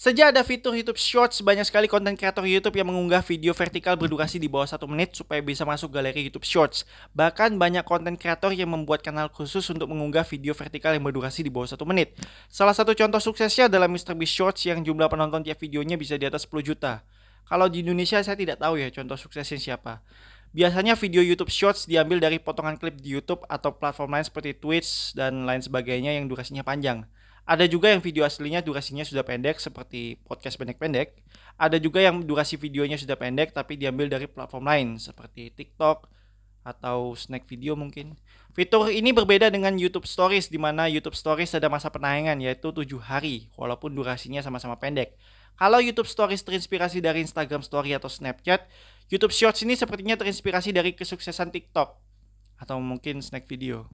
Sejak ada fitur YouTube Shorts, banyak sekali konten kreator YouTube yang mengunggah video vertikal berdurasi di bawah satu menit supaya bisa masuk galeri YouTube Shorts. Bahkan banyak konten kreator yang membuat kanal khusus untuk mengunggah video vertikal yang berdurasi di bawah satu menit. Salah satu contoh suksesnya adalah MrBeast Shorts yang jumlah penonton tiap videonya bisa di atas 10 juta. Kalau di Indonesia saya tidak tahu ya contoh suksesnya siapa. Biasanya video YouTube Shorts diambil dari potongan klip di YouTube atau platform lain seperti Twitch dan lain sebagainya yang durasinya panjang. Ada juga yang video aslinya durasinya sudah pendek seperti podcast pendek-pendek. Ada juga yang durasi videonya sudah pendek tapi diambil dari platform lain seperti TikTok atau snack video mungkin. Fitur ini berbeda dengan YouTube Stories di mana YouTube Stories ada masa penayangan yaitu 7 hari walaupun durasinya sama-sama pendek. Kalau YouTube Stories terinspirasi dari Instagram Story atau Snapchat, YouTube Shorts ini sepertinya terinspirasi dari kesuksesan TikTok atau mungkin snack video.